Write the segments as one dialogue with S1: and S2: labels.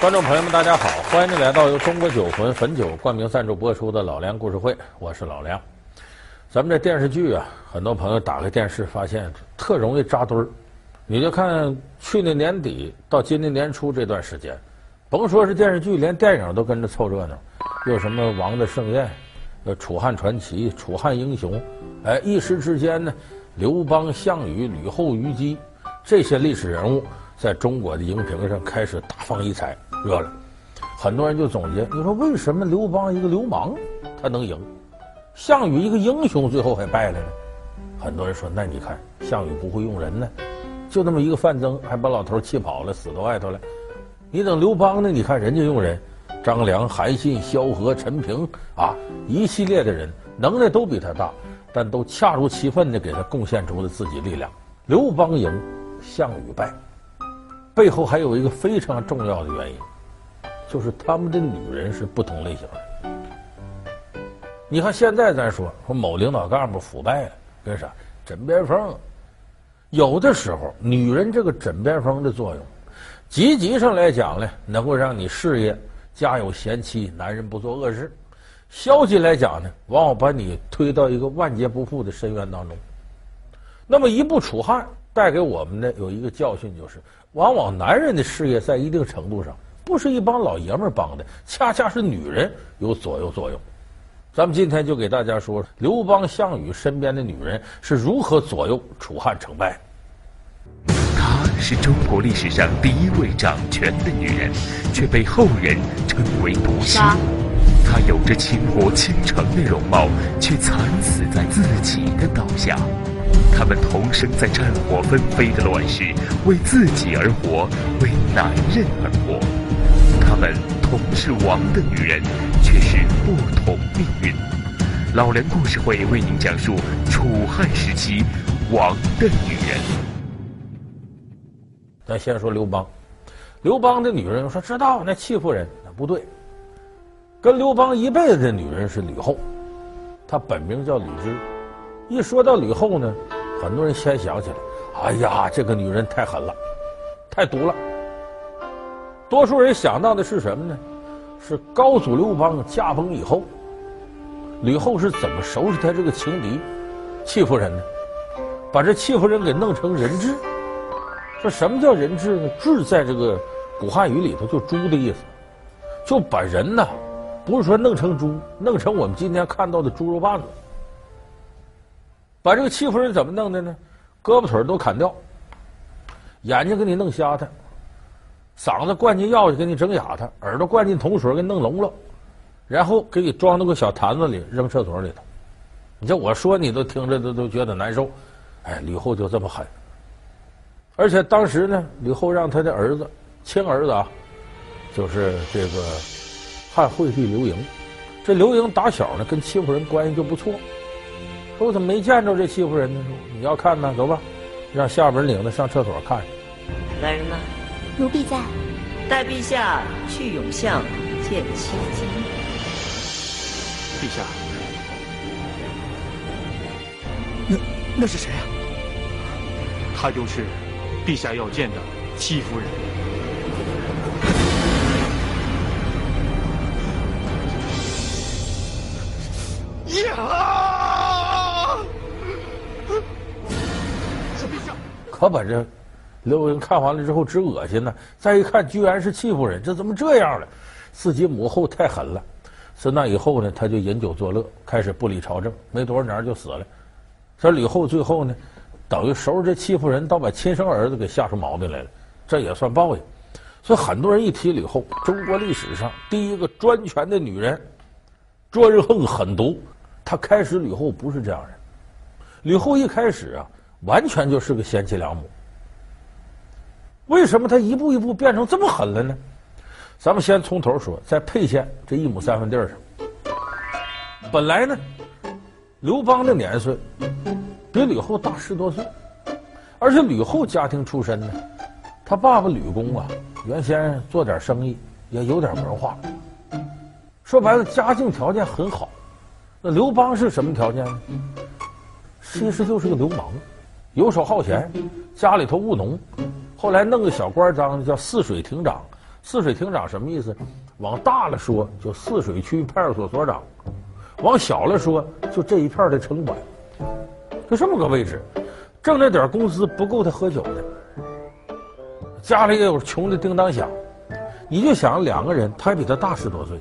S1: 观众朋友们，大家好！欢迎您来到由中国酒魂汾酒冠名赞助播出的《老梁故事会》，我是老梁。咱们这电视剧啊，很多朋友打开电视发现特容易扎堆儿。你就看去年年底到今年年初这段时间，甭说是电视剧，连电影都跟着凑热闹。又什么《王的盛宴》、呃《楚汉传奇》、《楚汉英雄》，哎，一时之间呢，刘邦、项羽、吕后、虞姬这些历史人物在中国的荧屏上开始大放异彩。热了，很多人就总结：你说为什么刘邦一个流氓他能赢，项羽一个英雄最后还败了呢？很多人说：那你看项羽不会用人呢，就那么一个范增，还把老头气跑了，死到外头了。你等刘邦呢？你看人家用人，张良、韩信、萧何、陈平啊，一系列的人能耐都比他大，但都恰如其分的给他贡献出了自己力量。刘邦赢，项羽败。背后还有一个非常重要的原因，就是他们的女人是不同类型的。你看现在咱说说某领导干部腐败了，跟啥枕边风？有的时候女人这个枕边风的作用，积极上来讲呢，能够让你事业家有贤妻，男人不做恶事；消极来讲呢，往往把你推到一个万劫不复的深渊当中。那么一部楚汉带给我们的有一个教训就是。往往男人的事业在一定程度上不是一帮老爷们儿帮的，恰恰是女人有左右作用。咱们今天就给大家说说刘邦、项羽身边的女人是如何左右楚汉成败。
S2: 她是中国历史上第一位掌权的女人，却被后人称为毒妻。她有着倾国倾城的容貌，却惨死在自己的刀下。他们同生在战火纷飞的乱世，为自己而活，为男人而活。他们同是王的女人，却是不同命运。老梁故事会为您讲述楚汉时期王的女人。
S1: 咱先说刘邦，刘邦的女人说知道那欺负人，那不对。跟刘邦一辈子的女人是吕后，她本名叫吕雉。一说到吕后呢，很多人先想起来，哎呀，这个女人太狠了，太毒了。多数人想到的是什么呢？是高祖刘邦驾崩以后，吕后是怎么收拾他这个情敌，戚夫人呢？把这戚夫人给弄成人质。说什么叫人质呢？质在这个古汉语里头就猪的意思，就把人呢，不是说弄成猪，弄成我们今天看到的猪肉棒子。把这个戚夫人怎么弄的呢？胳膊腿都砍掉，眼睛给你弄瞎他，嗓子灌进药去给你整哑他，耳朵灌进铜水给你弄聋了，然后给你装到个小坛子里扔厕所里头。你这我说你都听着都都觉得难受。哎，吕后就这么狠，而且当时呢，吕后让他的儿子亲儿子啊，就是这个汉惠帝刘盈，这刘盈打小呢跟戚夫人关系就不错。说我怎么没见着这戚夫人呢？你要看呢，走吧，让下边领着上厕所看。
S3: 来人呐！
S4: 奴婢在。
S3: 带陛下去永巷见戚姬。
S5: 陛下，那那是谁啊？她就是陛下要见的戚夫人。呀！
S1: 可把这刘盈看完了之后直恶心呢，再一看居然是戚夫人，这怎么这样了？自己母后太狠了。自那以后呢，他就饮酒作乐，开始不理朝政，没多少年就死了。这吕后最后呢，等于收拾这戚夫人，倒把亲生儿子给吓出毛病来了，这也算报应。所以很多人一提吕后，中国历史上第一个专权的女人，专横狠毒。他开始吕后不是这样人，吕后一开始啊。完全就是个贤妻良母，为什么他一步一步变成这么狠了呢？咱们先从头说，在沛县这一亩三分地上，本来呢，刘邦的年岁比吕后大十多岁，而且吕后家庭出身呢，他爸爸吕公啊，原先做点生意，也有点文化，说白了，家境条件很好。那刘邦是什么条件呢？其实就是个流氓。游手好闲，家里头务农，后来弄个小官当的叫泗水亭长，泗水亭长什么意思？往大了说，就泗水区派出所所长；往小了说，就这一片的城管。就这么个位置，挣那点工资不够他喝酒的，家里也有穷的叮当响。你就想两个人，他还比他大十多岁，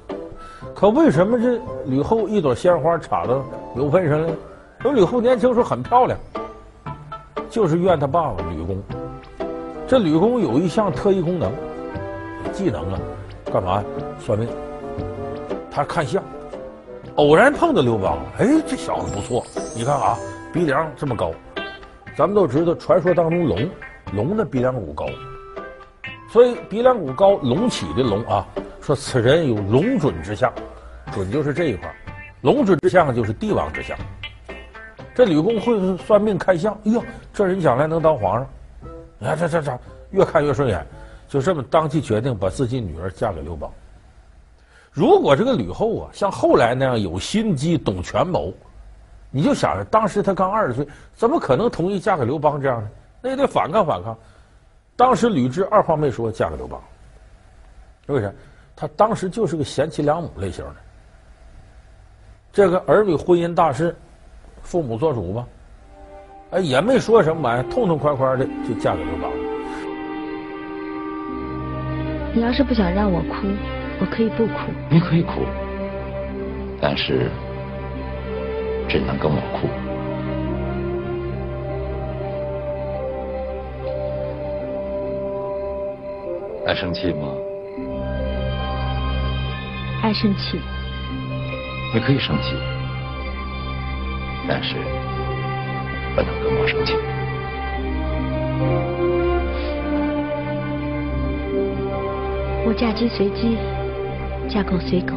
S1: 可为什么这吕后一朵鲜花插到刘备上了？说吕后年轻时候很漂亮，就是怨他爸爸吕公。这吕公有一项特异功能，技能啊，干嘛？算命。他看相，偶然碰到刘邦，哎，这小子不错，你看啊，鼻梁这么高。咱们都知道，传说当中龙，龙的鼻梁骨高。所以鼻梁骨高，隆起的隆啊，说此人有龙准之相，准就是这一块，龙准之相就是帝王之相。这吕公会算命看相，哎呦，这人将来能当皇上。你看这这这，越看越顺眼，就这么当即决定把自己女儿嫁给刘邦。如果这个吕后啊，像后来那样有心机、懂权谋，你就想着当时她刚二十岁，怎么可能同意嫁给刘邦这样呢？那也得反抗反抗。当时吕雉二话没说嫁给刘邦，为啥？她当时就是个贤妻良母类型的。这个儿女婚姻大事，父母做主吧，哎，也没说什么玩意，痛痛快快的就嫁给刘邦。
S4: 你要是不想让我哭，我可以不哭。
S6: 你可以哭，但是只能跟我哭。爱生气吗？
S4: 爱生气。
S6: 你可以生气，但是不能跟我生气。
S4: 我嫁鸡随鸡，嫁狗随狗。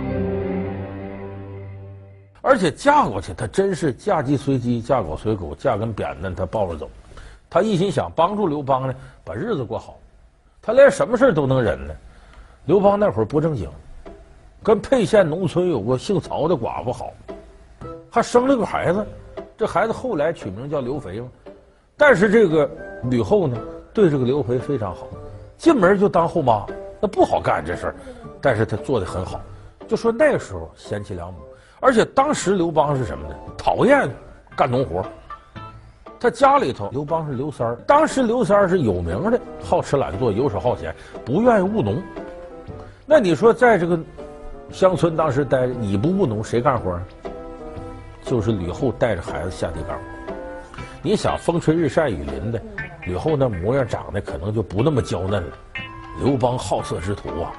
S1: 而且嫁过去，她真是嫁鸡随鸡，嫁狗随狗，嫁根扁担她抱着走。她一心想帮助刘邦呢，把日子过好。他连什么事都能忍呢？刘邦那会儿不正经，跟沛县农村有个姓曹的寡妇好，还生了个孩子。这孩子后来取名叫刘肥嘛。但是这个吕后呢，对这个刘肥非常好，进门就当后妈，那不好干这事儿。但是他做的很好，就说那个时候贤妻良母。而且当时刘邦是什么呢？讨厌干农活。他家里头，刘邦是刘三儿。当时刘三儿是有名的好吃懒做、游手好闲，不愿意务农。那你说，在这个乡村当时待着，你不务农，谁干活啊？就是吕后带着孩子下地干活。你想，风吹日晒雨淋的，吕后那模样长得可能就不那么娇嫩了。刘邦好色之徒啊，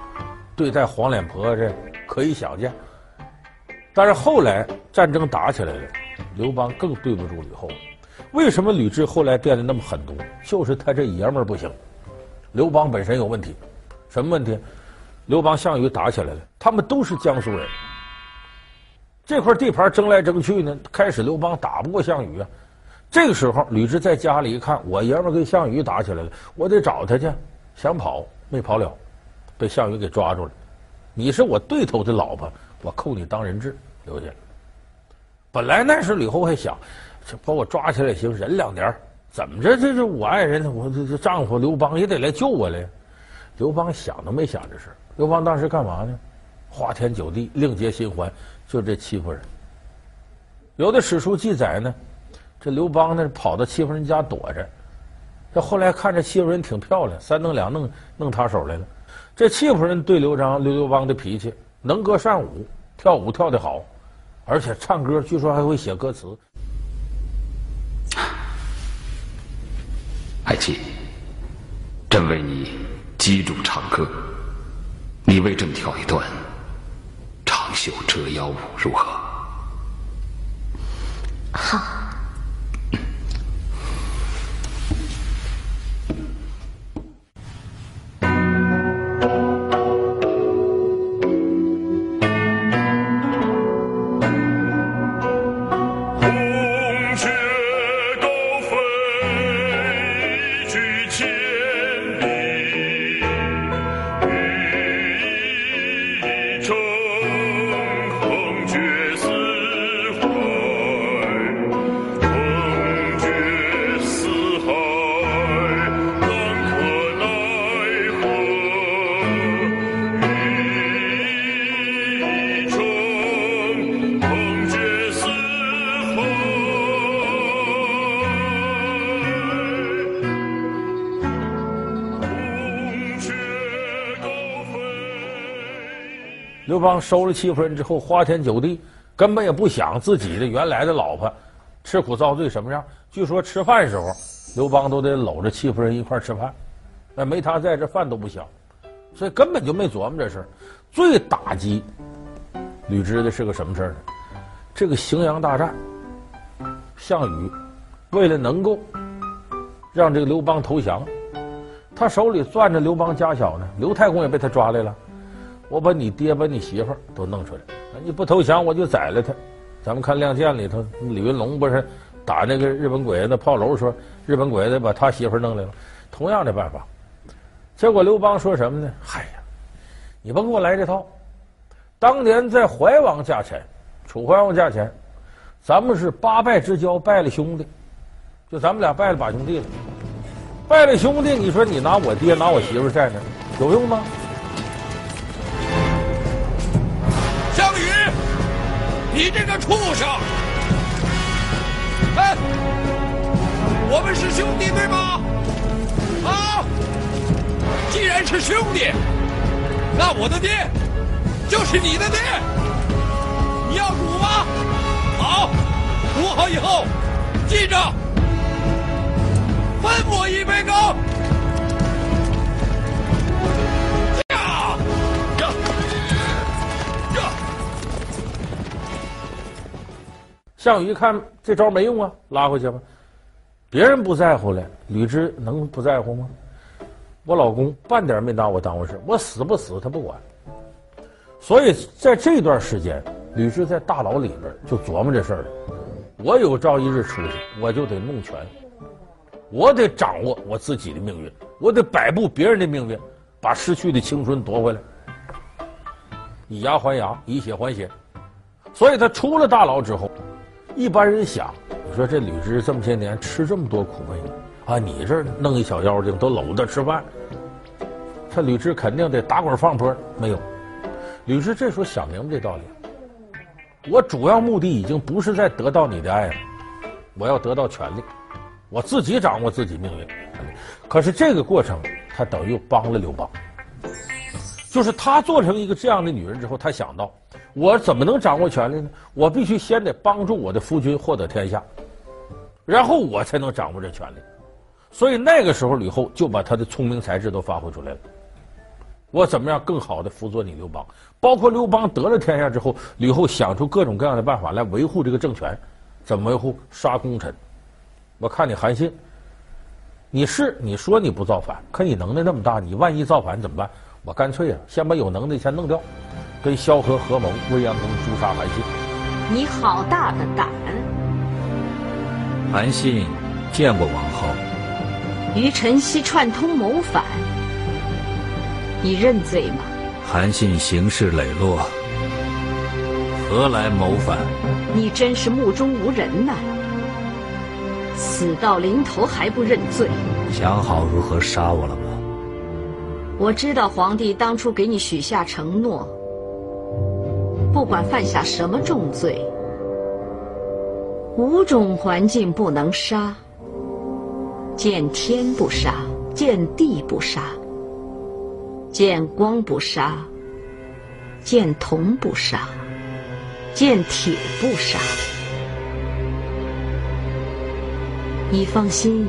S1: 对待黄脸婆这可以想见。但是后来战争打起来了，刘邦更对不住吕后。为什么吕雉后来变得那么狠毒？就是他这爷们儿不行。刘邦本身有问题，什么问题？刘邦、项羽打起来了，他们都是江苏人。这块地盘争来争去呢，开始刘邦打不过项羽啊。这个时候，吕雉在家里一看，我爷们儿跟项羽打起来了，我得找他去。想跑没跑了，被项羽给抓住了。你是我对头的老婆，我扣你当人质留下。本来那时吕后还想。这把我抓起来行，忍两年，怎么着？这是我爱人，我这这丈夫刘邦也得来救我来。刘邦想都没想这事。刘邦当时干嘛呢？花天酒地，另结新欢，就这欺负人。有的史书记载呢，这刘邦呢跑到欺负人家躲着。这后来看着欺负人挺漂亮，三弄两弄弄他手来了。这欺负人对刘璋刘刘邦的脾气，能歌善舞，跳舞跳得好，而且唱歌据说还会写歌词。
S6: 爱妾，朕为你击筑长歌，你为朕跳一段长袖折腰舞，如何？
S4: 好。
S1: 刘邦收了戚夫人之后，花天酒地，根本也不想自己的原来的老婆吃苦遭罪什么样。据说吃饭时候，刘邦都得搂着戚夫人一块吃饭，那没他在这饭都不香，所以根本就没琢磨这事。最打击吕雉的是个什么事儿呢？这个荥阳大战，项羽为了能够让这个刘邦投降，他手里攥着刘邦家小呢，刘太公也被他抓来了。我把你爹把你媳妇都弄出来，你不投降我就宰了他。咱们看《亮剑》里头，李云龙不是打那个日本鬼子的炮楼，说日本鬼子把他媳妇弄来了，同样的办法。结果刘邦说什么呢？嗨呀，你甭给我来这套。当年在怀王驾前，楚怀王驾前，咱们是八拜之交，拜了兄弟，就咱们俩拜了把兄弟了。拜了兄弟，你说你拿我爹拿我媳妇在那有用吗？
S7: 你这个畜生！哎，我们是兄弟对吗？啊！既然是兄弟，那我的爹就是你的爹。你要赌吗？好，赌好以后，记着分我一杯羹。
S1: 项羽一看这招没用啊，拉回去吧。别人不在乎了，吕雉能不在乎吗？我老公半点没拿我当回事，我死不死他不管。所以在这段时间，吕雉在大牢里边就琢磨这事儿了。我有朝一日出去，我就得弄权，我得掌握我自己的命运，我得摆布别人的命运，把失去的青春夺回来，以牙还牙，以血还血。所以他出了大牢之后。一般人想，你说这吕雉这么些年吃这么多苦味，啊，你这弄一小妖精都搂着吃饭，他吕雉肯定得打滚放坡。没有，吕雉这时候想明白这道理，我主要目的已经不是在得到你的爱了，我要得到权力，我自己掌握自己命运。可是这个过程，他等于帮了刘邦，就是他做成一个这样的女人之后，他想到。我怎么能掌握权力呢？我必须先得帮助我的夫君获得天下，然后我才能掌握这权力。所以那个时候，吕后就把他的聪明才智都发挥出来了。我怎么样更好的辅佐你刘邦？包括刘邦得了天下之后，吕后想出各种各样的办法来维护这个政权。怎么维护？杀功臣。我看你韩信，你是你说你不造反，可你能耐那么大，你万一造反怎么办？我干脆啊，先把有能耐先弄掉。跟萧何合谋，未央宫诛杀韩信。
S8: 你好大的胆！
S9: 韩信见过王后，
S8: 与陈曦串通谋反，你认罪吗？
S9: 韩信行事磊落，何来谋反？
S8: 你真是目中无人呐！死到临头还不认罪？
S9: 想好如何杀我了吗？
S8: 我知道皇帝当初给你许下承诺。不管犯下什么重罪，五种环境不能杀：见天不杀，见地不杀，见光不杀，见铜不杀，见铁不杀。你放心，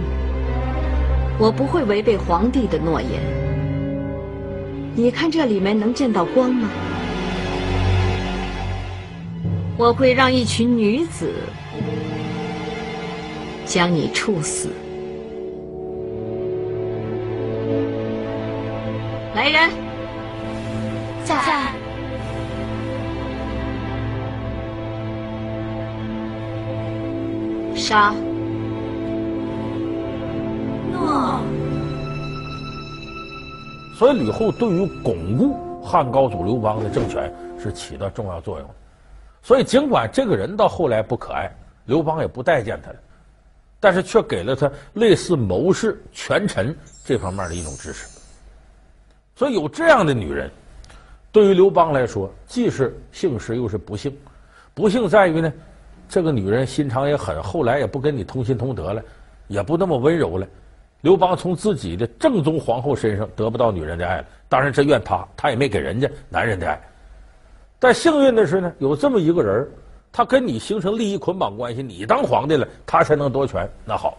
S8: 我不会违背皇帝的诺言。你看这里面能见到光吗？我会让一群女子将你处死。来人，在。杀。
S1: 诺。所以吕后对于巩固汉高祖刘邦的政权是起到重要作用的。所以，尽管这个人到后来不可爱，刘邦也不待见他了，但是却给了他类似谋士、权臣这方面的一种支持。所以，有这样的女人，对于刘邦来说，既是幸事，又是不幸。不幸在于呢，这个女人心肠也狠，后来也不跟你通心通德了，也不那么温柔了。刘邦从自己的正宗皇后身上得不到女人的爱了，当然这怨他，他也没给人家男人的爱。但幸运的是呢，有这么一个人，他跟你形成利益捆绑关系，你当皇帝了，他才能夺权。那好，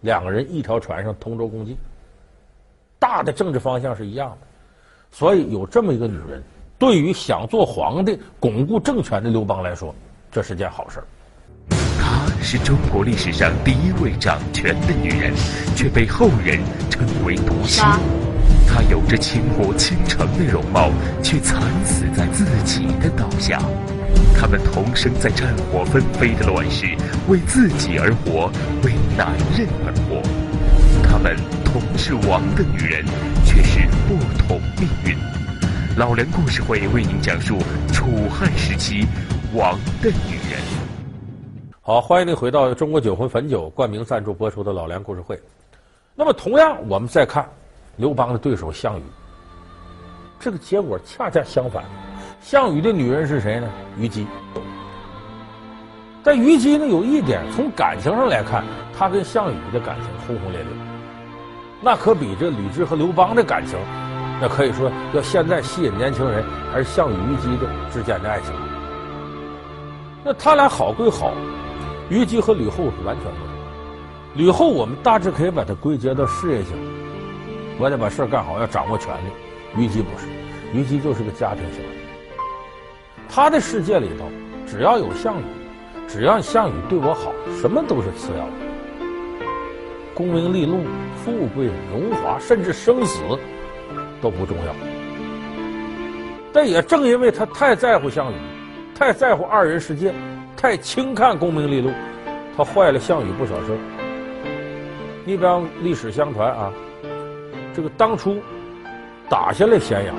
S1: 两个人一条船上同舟共济，大的政治方向是一样的。所以有这么一个女人，对于想做皇帝、巩固政权的刘邦来说，这是件好事。
S2: 她是中国历史上第一位掌权的女人，却被后人称为毒妻。她有着倾国倾城的容貌，却惨死在自己的刀下。他们同生在战火纷飞的乱世，为自己而活，为男人而活。他们同是王的女人，却是不同命运。老梁故事会为您讲述楚汉时期王的女人。
S1: 好，欢迎您回到中国酒魂汾酒冠名赞助播出的老梁故事会。那么，同样我们再看。刘邦的对手项羽，这个结果恰恰相反。项羽的女人是谁呢？虞姬。但虞姬呢，有一点，从感情上来看，她跟项羽的感情轰轰烈烈，那可比这吕雉和刘邦的感情，那可以说要现在吸引年轻人，还是项羽虞姬的之间的爱情。那他俩好归好，虞姬和吕后是完全不同。吕后我们大致可以把它归结到事业型。我得把事干好，要掌握权力。虞姬不是，虞姬就是个家庭型。他的世界里头，只要有项羽，只要项羽对我好，什么都是次要的。功名利禄、富贵荣华，甚至生死都不重要。但也正因为他太在乎项羽，太在乎二人世界，太轻看功名利禄，他坏了项羽不少事。你比方历史相传啊。这个当初打下来咸阳，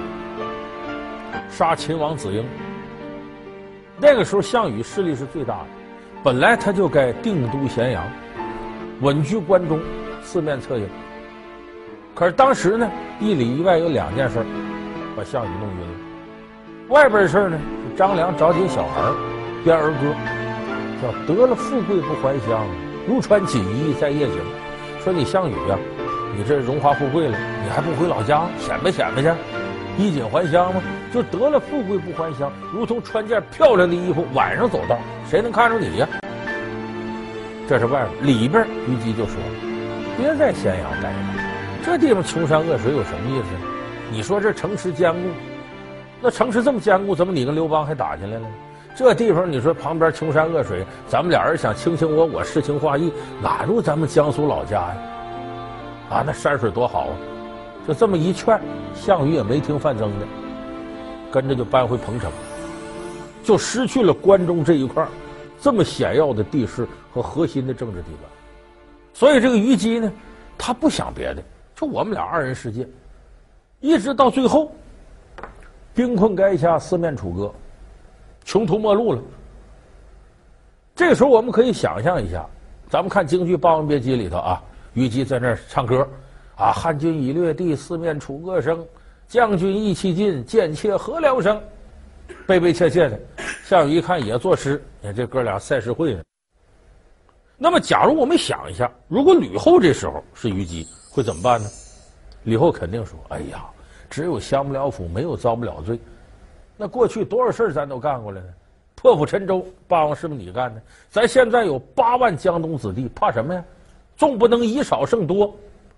S1: 杀秦王子婴。那个时候项羽势力是最大的，本来他就该定都咸阳，稳居关中，四面策应。可是当时呢，一里一外有两件事，把项羽弄晕了。外边的事呢，张良找几个小孩编儿歌，叫“得了富贵不还乡，如穿锦衣在夜行”，说你项羽呀、你这荣华富贵了，你还不回老家显摆显摆去，衣锦还乡吗？就得了富贵不还乡，如同穿件漂亮的衣服，晚上走道，谁能看着你呀？这是外边，里边虞姬就说：“别在咸阳待着，这地方穷山恶水有什么意思？你说这城池坚固，那城池这么坚固，怎么你跟刘邦还打起来了？这地方你说旁边穷山恶水，咱们俩人想卿卿我我，诗情画意，哪如咱们江苏老家呀？”，啊那山水多好啊！就这么一劝，项羽也没听范增的，跟着就搬回彭城，就失去了关中这一块这么险要的地势和核心的政治地段。所以这个虞姬呢，他不想别的，就我们俩二人世界，一直到最后，兵困垓下，四面楚歌，穷途末路了。这时候我们可以想象一下，咱们看京剧《霸王别姬》里头啊。虞姬在那儿唱歌，啊，汉军已掠地，四面楚歌声。将军意气尽，贱妾何聊生？悲悲切切的。项羽一看也作诗，你这哥俩赛诗会呢。那么，假如我们想一下，如果吕后这时候是虞姬，会怎么办呢？吕后肯定说：“哎呀，只有降不了府，没有遭不了罪。那过去多少事咱都干过了呢？破釜沉舟，霸王是不是你干的？咱现在有八万江东子弟，怕什么呀？”纵不能以少胜多，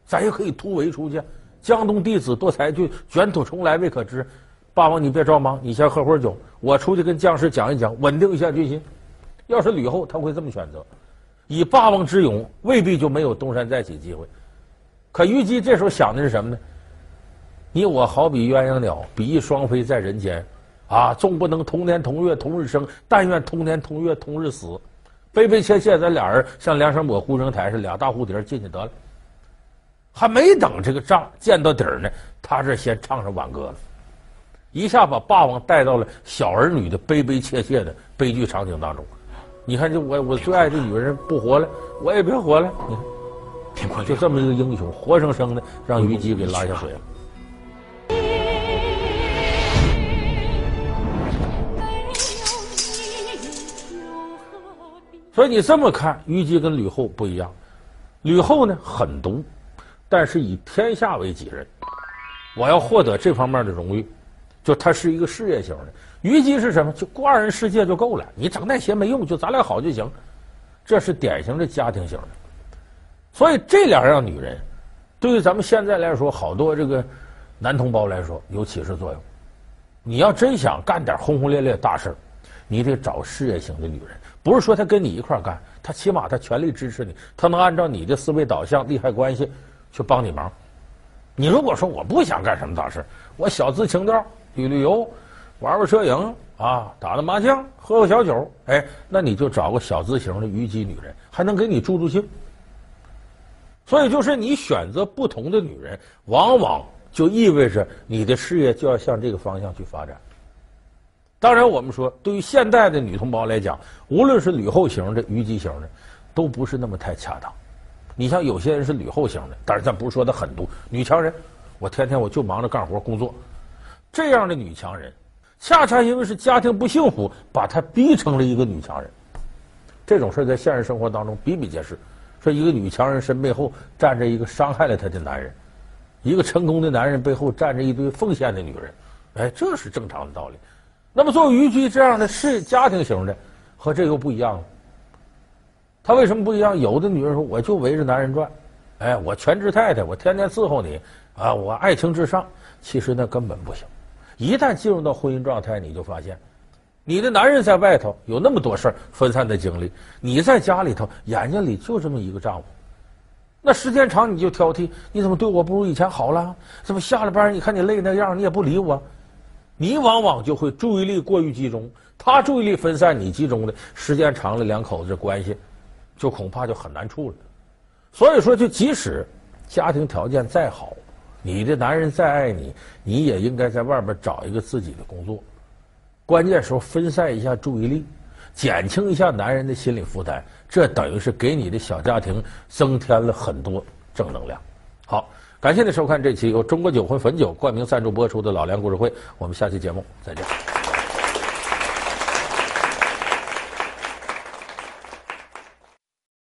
S1: 咱也可以突围出去。江东弟子多才俊，卷土重来未可知。霸王，你别着忙，你先喝会儿酒，我出去跟将士讲一讲，稳定一下军心。要是吕后，他会这么选择。以霸王之勇，未必就没有东山再起机会。可虞姬这时候想的是什么呢？你我好比鸳鸯鸟，比翼双飞在人间。啊，纵不能同年同月同日生，但愿同年同月同日死。悲悲切切，咱俩人像梁山伯护城台似的，俩大蝴蝶进去得了。还没等这个仗见到底儿呢，他这先唱上挽歌了，一下把霸王带到了小儿女的悲悲切切的悲剧场景当中。你看，这我我最爱的女人不活了，我也别活了。你看，就这么一个英雄，活生生的让虞姬给拉下水了。所以你这么看，虞姬跟吕后不一样。吕后呢，狠毒，但是以天下为己任，我要获得这方面的荣誉。就他是一个事业型的。虞姬是什么？就过二人世界就够了，你整那些没用，就咱俩好就行。这是典型的家庭型的。所以这两样女人，对于咱们现在来说，好多这个男同胞来说有启示作用。你要真想干点轰轰烈烈大事你得找事业型的女人。不是说她跟你一块干，她起码她全力支持你，她能按照你的思维导向、利害关系去帮你忙。你如果说我不想干什么大事我小资情调，旅旅游，玩玩摄影啊，打打麻将，喝喝小酒，哎，那你就找个小资型的虞姬女人，还能给你助助兴。所以，就是你选择不同的女人，往往就意味着你的事业就要向这个方向去发展。当然，我们说，对于现代的女同胞来讲，无论是吕后型的、虞姬型的，都不是那么太恰当。你像有些人是吕后型的，但是咱不是说她狠毒，女强人，我天天我就忙着干活工作，这样的女强人，恰恰因为是家庭不幸福，把她逼成了一个女强人。这种事在现实生活当中比比皆是。说一个女强人身背后站着一个伤害了她的男人，一个成功的男人背后站着一堆奉献的女人，哎，这是正常的道理。那么作为虞姬这样的是家庭型的，和这又不一样了。他为什么不一样？有的女人说，我就围着男人转，哎，我全职太太，我天天伺候你啊，我爱情至上。其实那根本不行。一旦进入到婚姻状态，你就发现。你的男人在外头有那么多事儿，分散的精力；你在家里头，眼睛里就这么一个丈夫。那时间长，你就挑剔，你怎么对我不如以前好了？怎么下了班，你看你累那样，你也不理我？你往往就会注意力过于集中，他注意力分散，你集中的时间长了，两口子关系就恐怕就很难处了。所以说，就即使家庭条件再好，你的男人再爱你，你也应该在外边找一个自己的工作。关键时候分散一下注意力，减轻一下男人的心理负担，这等于是给你的小家庭增添了很多正能量。好，感谢您收看这期由中国酒魂汾酒冠名赞助播出的《老梁故事会》，我们下期节目再见。